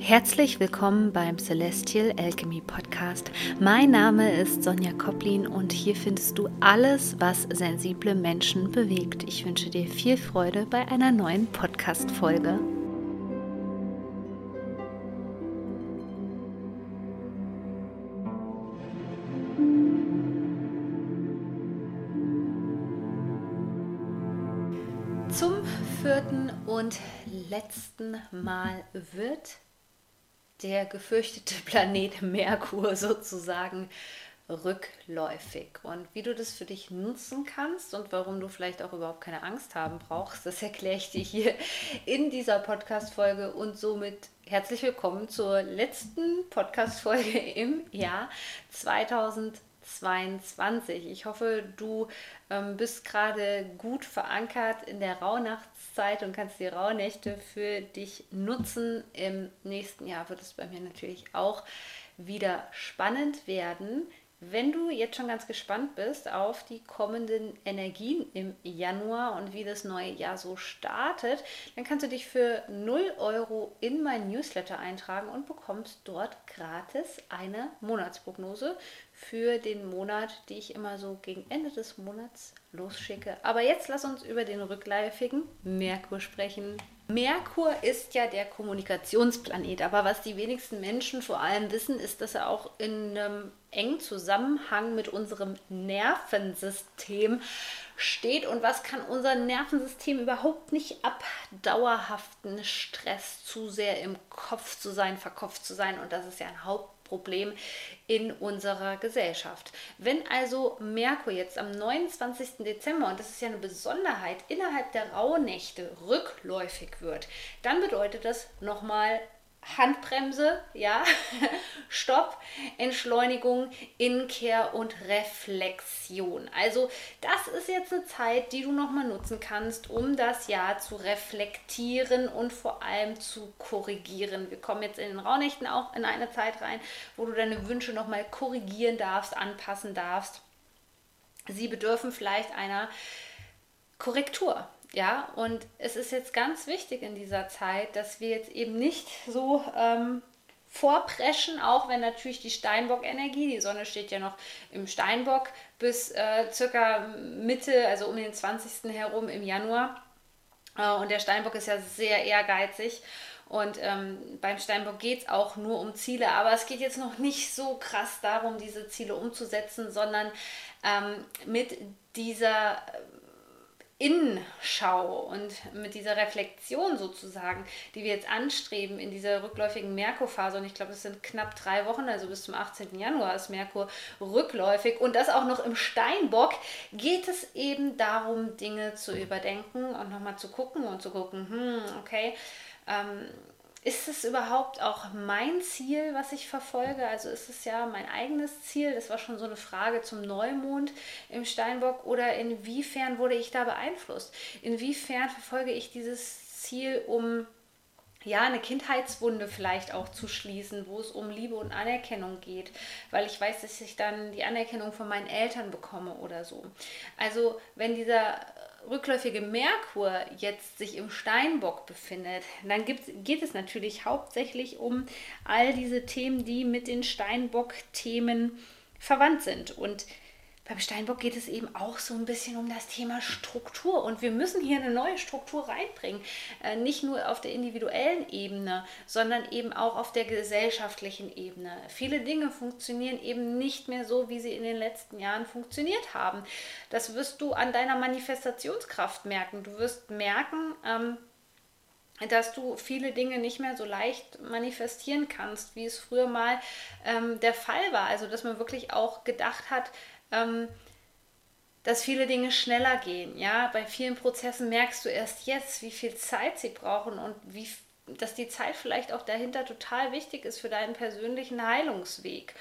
Herzlich willkommen beim Celestial Alchemy Podcast. Mein Name ist Sonja Koplin und hier findest du alles, was sensible Menschen bewegt. Ich wünsche dir viel Freude bei einer neuen Podcast-Folge. Zum vierten und letzten Mal wird der gefürchtete Planet Merkur sozusagen rückläufig. Und wie du das für dich nutzen kannst und warum du vielleicht auch überhaupt keine Angst haben brauchst, das erkläre ich dir hier in dieser Podcast-Folge. Und somit herzlich willkommen zur letzten Podcast-Folge im Jahr 2022. Ich hoffe, du ähm, bist gerade gut verankert in der Rauhnachts Zeit und kannst die Rauhnächte für dich nutzen. Im nächsten Jahr wird es bei mir natürlich auch wieder spannend werden. Wenn du jetzt schon ganz gespannt bist auf die kommenden Energien im Januar und wie das neue Jahr so startet, dann kannst du dich für 0 Euro in mein Newsletter eintragen und bekommst dort gratis eine Monatsprognose für den Monat, die ich immer so gegen Ende des Monats losschicke. Aber jetzt lass uns über den rückläufigen Merkur sprechen. Merkur ist ja der Kommunikationsplanet, aber was die wenigsten Menschen vor allem wissen, ist, dass er auch in einem engen Zusammenhang mit unserem Nervensystem steht und was kann unser Nervensystem überhaupt nicht ab, dauerhaften Stress zu sehr im Kopf zu sein, verkopft zu sein und das ist ja ein Haupt Problem in unserer Gesellschaft. Wenn also Merkur jetzt am 29. Dezember, und das ist ja eine Besonderheit, innerhalb der Rauhnächte rückläufig wird, dann bedeutet das nochmal Handbremse, ja, Stopp, Entschleunigung, Inkehr und Reflexion. Also das ist jetzt eine Zeit, die du nochmal nutzen kannst, um das Jahr zu reflektieren und vor allem zu korrigieren. Wir kommen jetzt in den Raunächten auch in eine Zeit rein, wo du deine Wünsche nochmal korrigieren darfst, anpassen darfst. Sie bedürfen vielleicht einer Korrektur. Ja, und es ist jetzt ganz wichtig in dieser Zeit, dass wir jetzt eben nicht so ähm, vorpreschen, auch wenn natürlich die Steinbock-Energie, die Sonne steht ja noch im Steinbock bis äh, circa Mitte, also um den 20. herum im Januar. Äh, und der Steinbock ist ja sehr ehrgeizig. Und ähm, beim Steinbock geht es auch nur um Ziele, aber es geht jetzt noch nicht so krass darum, diese Ziele umzusetzen, sondern ähm, mit dieser Innenschau und mit dieser Reflexion sozusagen, die wir jetzt anstreben in dieser rückläufigen Merkurphase, und ich glaube, es sind knapp drei Wochen, also bis zum 18. Januar ist Merkur rückläufig und das auch noch im Steinbock, geht es eben darum, Dinge zu überdenken und nochmal zu gucken und zu gucken, hm, okay, ähm, ist es überhaupt auch mein Ziel, was ich verfolge? Also ist es ja mein eigenes Ziel? Das war schon so eine Frage zum Neumond im Steinbock. Oder inwiefern wurde ich da beeinflusst? Inwiefern verfolge ich dieses Ziel, um ja, eine Kindheitswunde vielleicht auch zu schließen, wo es um Liebe und Anerkennung geht, weil ich weiß, dass ich dann die Anerkennung von meinen Eltern bekomme oder so. Also wenn dieser rückläufige Merkur jetzt sich im Steinbock befindet, dann geht es natürlich hauptsächlich um all diese Themen, die mit den Steinbock-Themen verwandt sind. Und beim Steinbock geht es eben auch so ein bisschen um das Thema Struktur und wir müssen hier eine neue Struktur reinbringen. Äh, nicht nur auf der individuellen Ebene, sondern eben auch auf der gesellschaftlichen Ebene. Viele Dinge funktionieren eben nicht mehr so, wie sie in den letzten Jahren funktioniert haben. Das wirst du an deiner Manifestationskraft merken. Du wirst merken, ähm, dass du viele Dinge nicht mehr so leicht manifestieren kannst, wie es früher mal ähm, der Fall war. Also dass man wirklich auch gedacht hat, ähm, dass viele Dinge schneller gehen. Ja, bei vielen Prozessen merkst du erst jetzt, wie viel Zeit sie brauchen und wie, dass die Zeit vielleicht auch dahinter total wichtig ist für deinen persönlichen Heilungsweg.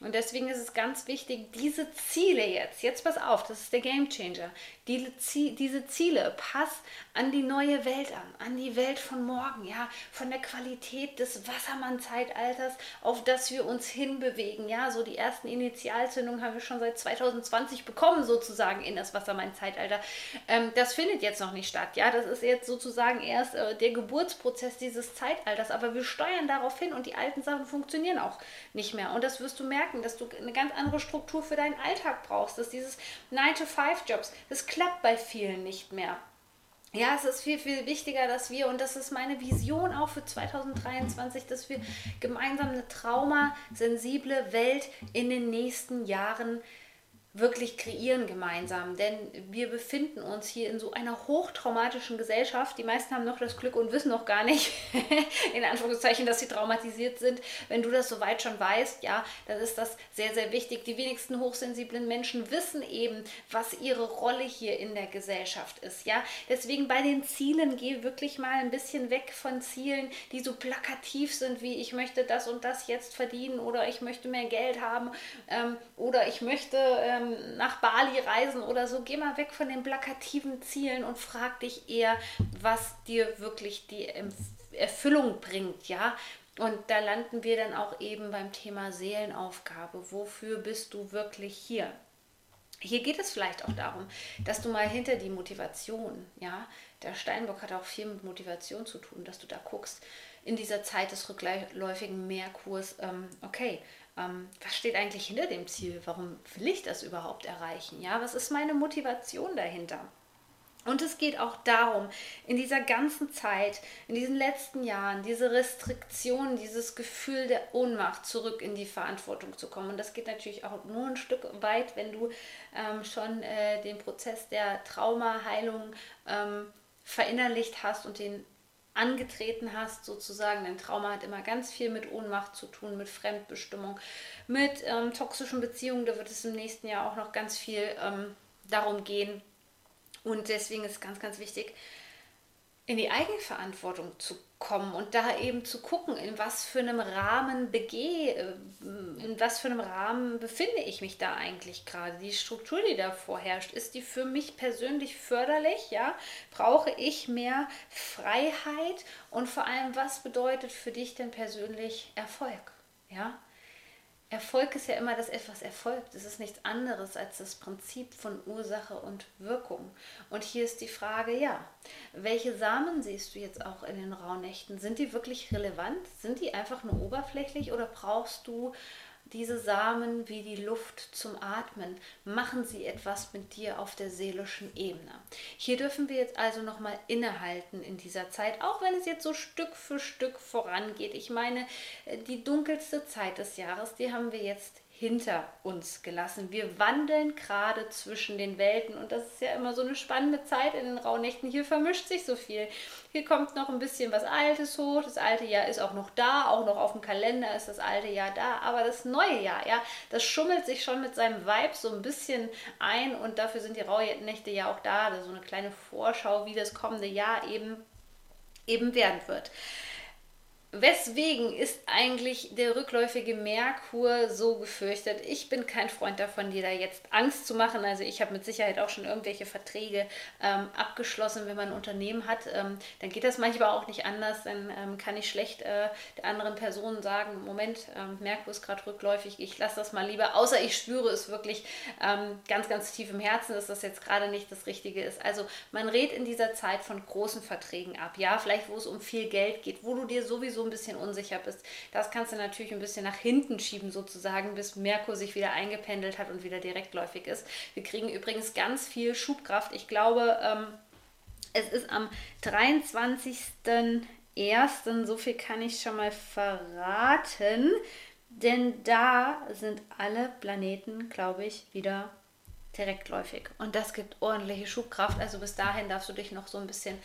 Und deswegen ist es ganz wichtig, diese Ziele jetzt, jetzt pass auf, das ist der Game Changer, diese, diese Ziele, pass an die neue Welt an, an die Welt von morgen, ja, von der Qualität des Wassermann-Zeitalters, auf das wir uns hinbewegen, ja, so die ersten Initialzündungen haben wir schon seit 2020 bekommen, sozusagen in das Wassermann-Zeitalter. Ähm, das findet jetzt noch nicht statt, ja, das ist jetzt sozusagen erst äh, der Geburtsprozess dieses Zeitalters, aber wir steuern darauf hin und die alten Sachen funktionieren auch nicht mehr. Und das wirst du merken, dass du eine ganz andere Struktur für deinen Alltag brauchst, dass dieses 9-to-5-Jobs, das klappt bei vielen nicht mehr. Ja, es ist viel, viel wichtiger, dass wir, und das ist meine Vision auch für 2023, dass wir gemeinsam eine traumasensible Welt in den nächsten Jahren wirklich kreieren gemeinsam. Denn wir befinden uns hier in so einer hochtraumatischen Gesellschaft. Die meisten haben noch das Glück und wissen noch gar nicht, in Anführungszeichen, dass sie traumatisiert sind. Wenn du das soweit schon weißt, ja, dann ist das sehr, sehr wichtig. Die wenigsten hochsensiblen Menschen wissen eben, was ihre Rolle hier in der Gesellschaft ist. Ja, deswegen bei den Zielen geh wirklich mal ein bisschen weg von Zielen, die so plakativ sind, wie ich möchte das und das jetzt verdienen oder ich möchte mehr Geld haben ähm, oder ich möchte ähm, ähm, nach Bali reisen oder so, geh mal weg von den plakativen Zielen und frag dich eher, was dir wirklich die Erfüllung bringt, ja. Und da landen wir dann auch eben beim Thema Seelenaufgabe. Wofür bist du wirklich hier? Hier geht es vielleicht auch darum, dass du mal hinter die Motivation, ja, der Steinbock hat auch viel mit Motivation zu tun, dass du da guckst, in dieser Zeit des rückläufigen Mehrkurs, ähm, okay, ähm, was steht eigentlich hinter dem Ziel? Warum will ich das überhaupt erreichen? Ja, was ist meine Motivation dahinter? Und es geht auch darum, in dieser ganzen Zeit, in diesen letzten Jahren, diese Restriktionen, dieses Gefühl der Ohnmacht zurück in die Verantwortung zu kommen. Und das geht natürlich auch nur ein Stück weit, wenn du ähm, schon äh, den Prozess der Traumaheilung ähm, verinnerlicht hast und den angetreten hast, sozusagen. Denn Trauma hat immer ganz viel mit Ohnmacht zu tun, mit Fremdbestimmung, mit ähm, toxischen Beziehungen. Da wird es im nächsten Jahr auch noch ganz viel ähm, darum gehen. Und deswegen ist ganz, ganz wichtig, in die Eigenverantwortung zu kommen und da eben zu gucken, in was für einem Rahmen begehe, äh, in was für einem Rahmen befinde ich mich da eigentlich gerade. Die Struktur, die da vorherrscht, ist die für mich persönlich förderlich, ja? Brauche ich mehr Freiheit und vor allem, was bedeutet für dich denn persönlich Erfolg, ja? Erfolg ist ja immer, dass etwas erfolgt. Es ist nichts anderes als das Prinzip von Ursache und Wirkung. Und hier ist die Frage, ja, welche Samen siehst du jetzt auch in den Rauhnächten? Sind die wirklich relevant? Sind die einfach nur oberflächlich oder brauchst du diese Samen wie die Luft zum Atmen, machen sie etwas mit dir auf der seelischen Ebene. Hier dürfen wir jetzt also nochmal innehalten in dieser Zeit, auch wenn es jetzt so Stück für Stück vorangeht. Ich meine, äh, die dunkelste Zeit des Jahres, die haben wir jetzt hinter uns gelassen. Wir wandeln gerade zwischen den Welten und das ist ja immer so eine spannende Zeit in den Rauhnächten. Hier vermischt sich so viel. Hier kommt noch ein bisschen was Altes hoch. Das alte Jahr ist auch noch da, auch noch auf dem Kalender ist das alte Jahr da, aber das neue Jahr, ja, das schummelt sich schon mit seinem Vibe so ein bisschen ein und dafür sind die Rauhnächte ja auch da, so eine kleine Vorschau, wie das kommende Jahr eben eben werden wird. Weswegen ist eigentlich der rückläufige Merkur so gefürchtet? Ich bin kein Freund davon, dir da jetzt Angst zu machen. Also ich habe mit Sicherheit auch schon irgendwelche Verträge ähm, abgeschlossen, wenn man ein Unternehmen hat. Ähm, dann geht das manchmal auch nicht anders. Dann ähm, kann ich schlecht äh, der anderen Person sagen, Moment, ähm, Merkur ist gerade rückläufig, ich lasse das mal lieber. Außer ich spüre es wirklich ähm, ganz, ganz tief im Herzen, dass das jetzt gerade nicht das Richtige ist. Also man redet in dieser Zeit von großen Verträgen ab. Ja, vielleicht wo es um viel Geld geht, wo du dir sowieso ein bisschen unsicher bist, das kannst du natürlich ein bisschen nach hinten schieben sozusagen, bis Merkur sich wieder eingependelt hat und wieder direktläufig ist. Wir kriegen übrigens ganz viel Schubkraft. Ich glaube, ähm, es ist am 23.01., so viel kann ich schon mal verraten, denn da sind alle Planeten, glaube ich, wieder direktläufig. Und das gibt ordentliche Schubkraft. Also bis dahin darfst du dich noch so ein bisschen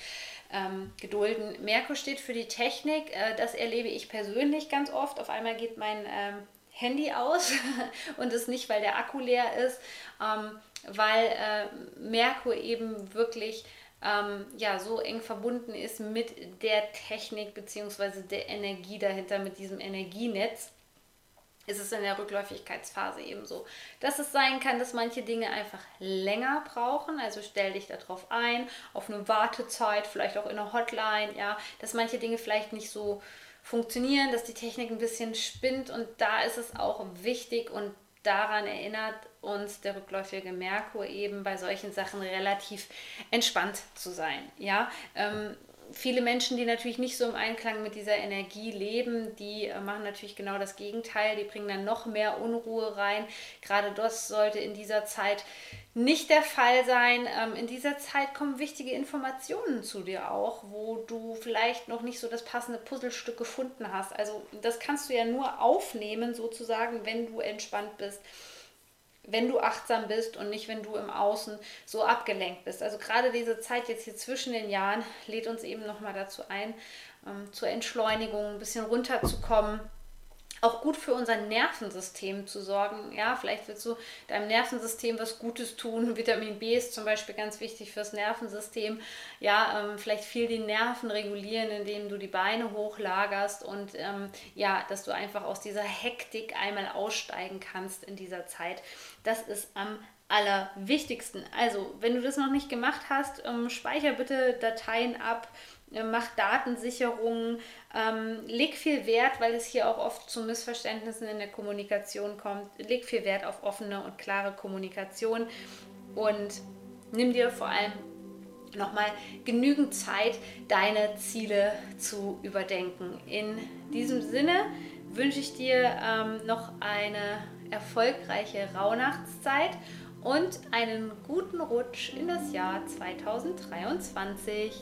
ähm, gedulden. Merkur steht für die Technik. Äh, das erlebe ich persönlich ganz oft. Auf einmal geht mein ähm, Handy aus und das nicht, weil der Akku leer ist, ähm, weil äh, Merkur eben wirklich ähm, ja, so eng verbunden ist mit der Technik bzw. der Energie dahinter, mit diesem Energienetz. Ist es in der Rückläufigkeitsphase eben so, dass es sein kann, dass manche Dinge einfach länger brauchen. Also stell dich darauf ein, auf eine Wartezeit, vielleicht auch in einer Hotline, ja, dass manche Dinge vielleicht nicht so funktionieren, dass die Technik ein bisschen spinnt und da ist es auch wichtig und daran erinnert uns der rückläufige Merkur eben bei solchen Sachen relativ entspannt zu sein. Ja, ähm, viele Menschen, die natürlich nicht so im Einklang mit dieser Energie leben, die äh, machen natürlich genau das Gegenteil. Die bringen dann noch mehr Unruhe rein. Gerade das sollte in dieser Zeit nicht der Fall sein. Ähm, in dieser Zeit kommen wichtige Informationen zu dir auch, wo du vielleicht noch nicht so das passende Puzzlestück gefunden hast. Also das kannst du ja nur aufnehmen sozusagen, wenn du entspannt bist wenn du achtsam bist und nicht, wenn du im Außen so abgelenkt bist. Also gerade diese Zeit jetzt hier zwischen den Jahren lädt uns eben nochmal dazu ein, ähm, zur Entschleunigung, ein bisschen runterzukommen auch gut für unser Nervensystem zu sorgen. Ja, vielleicht willst du deinem Nervensystem was Gutes tun. Vitamin B ist zum Beispiel ganz wichtig fürs Nervensystem. Ja, ähm, vielleicht viel die Nerven regulieren, indem du die Beine hochlagerst und ähm, ja, dass du einfach aus dieser Hektik einmal aussteigen kannst in dieser Zeit. Das ist am allerwichtigsten. Also, wenn du das noch nicht gemacht hast, ähm, speicher bitte Dateien ab, äh, mach Datensicherungen, ähm, leg viel Wert, weil es hier auch oft zu Missverständnissen in der Kommunikation kommt, leg viel Wert auf offene und klare Kommunikation und nimm dir vor allem nochmal genügend Zeit, deine Ziele zu überdenken. In diesem Sinne wünsche ich dir ähm, noch eine erfolgreiche Rauhnachtszeit und einen guten Rutsch in das Jahr 2023.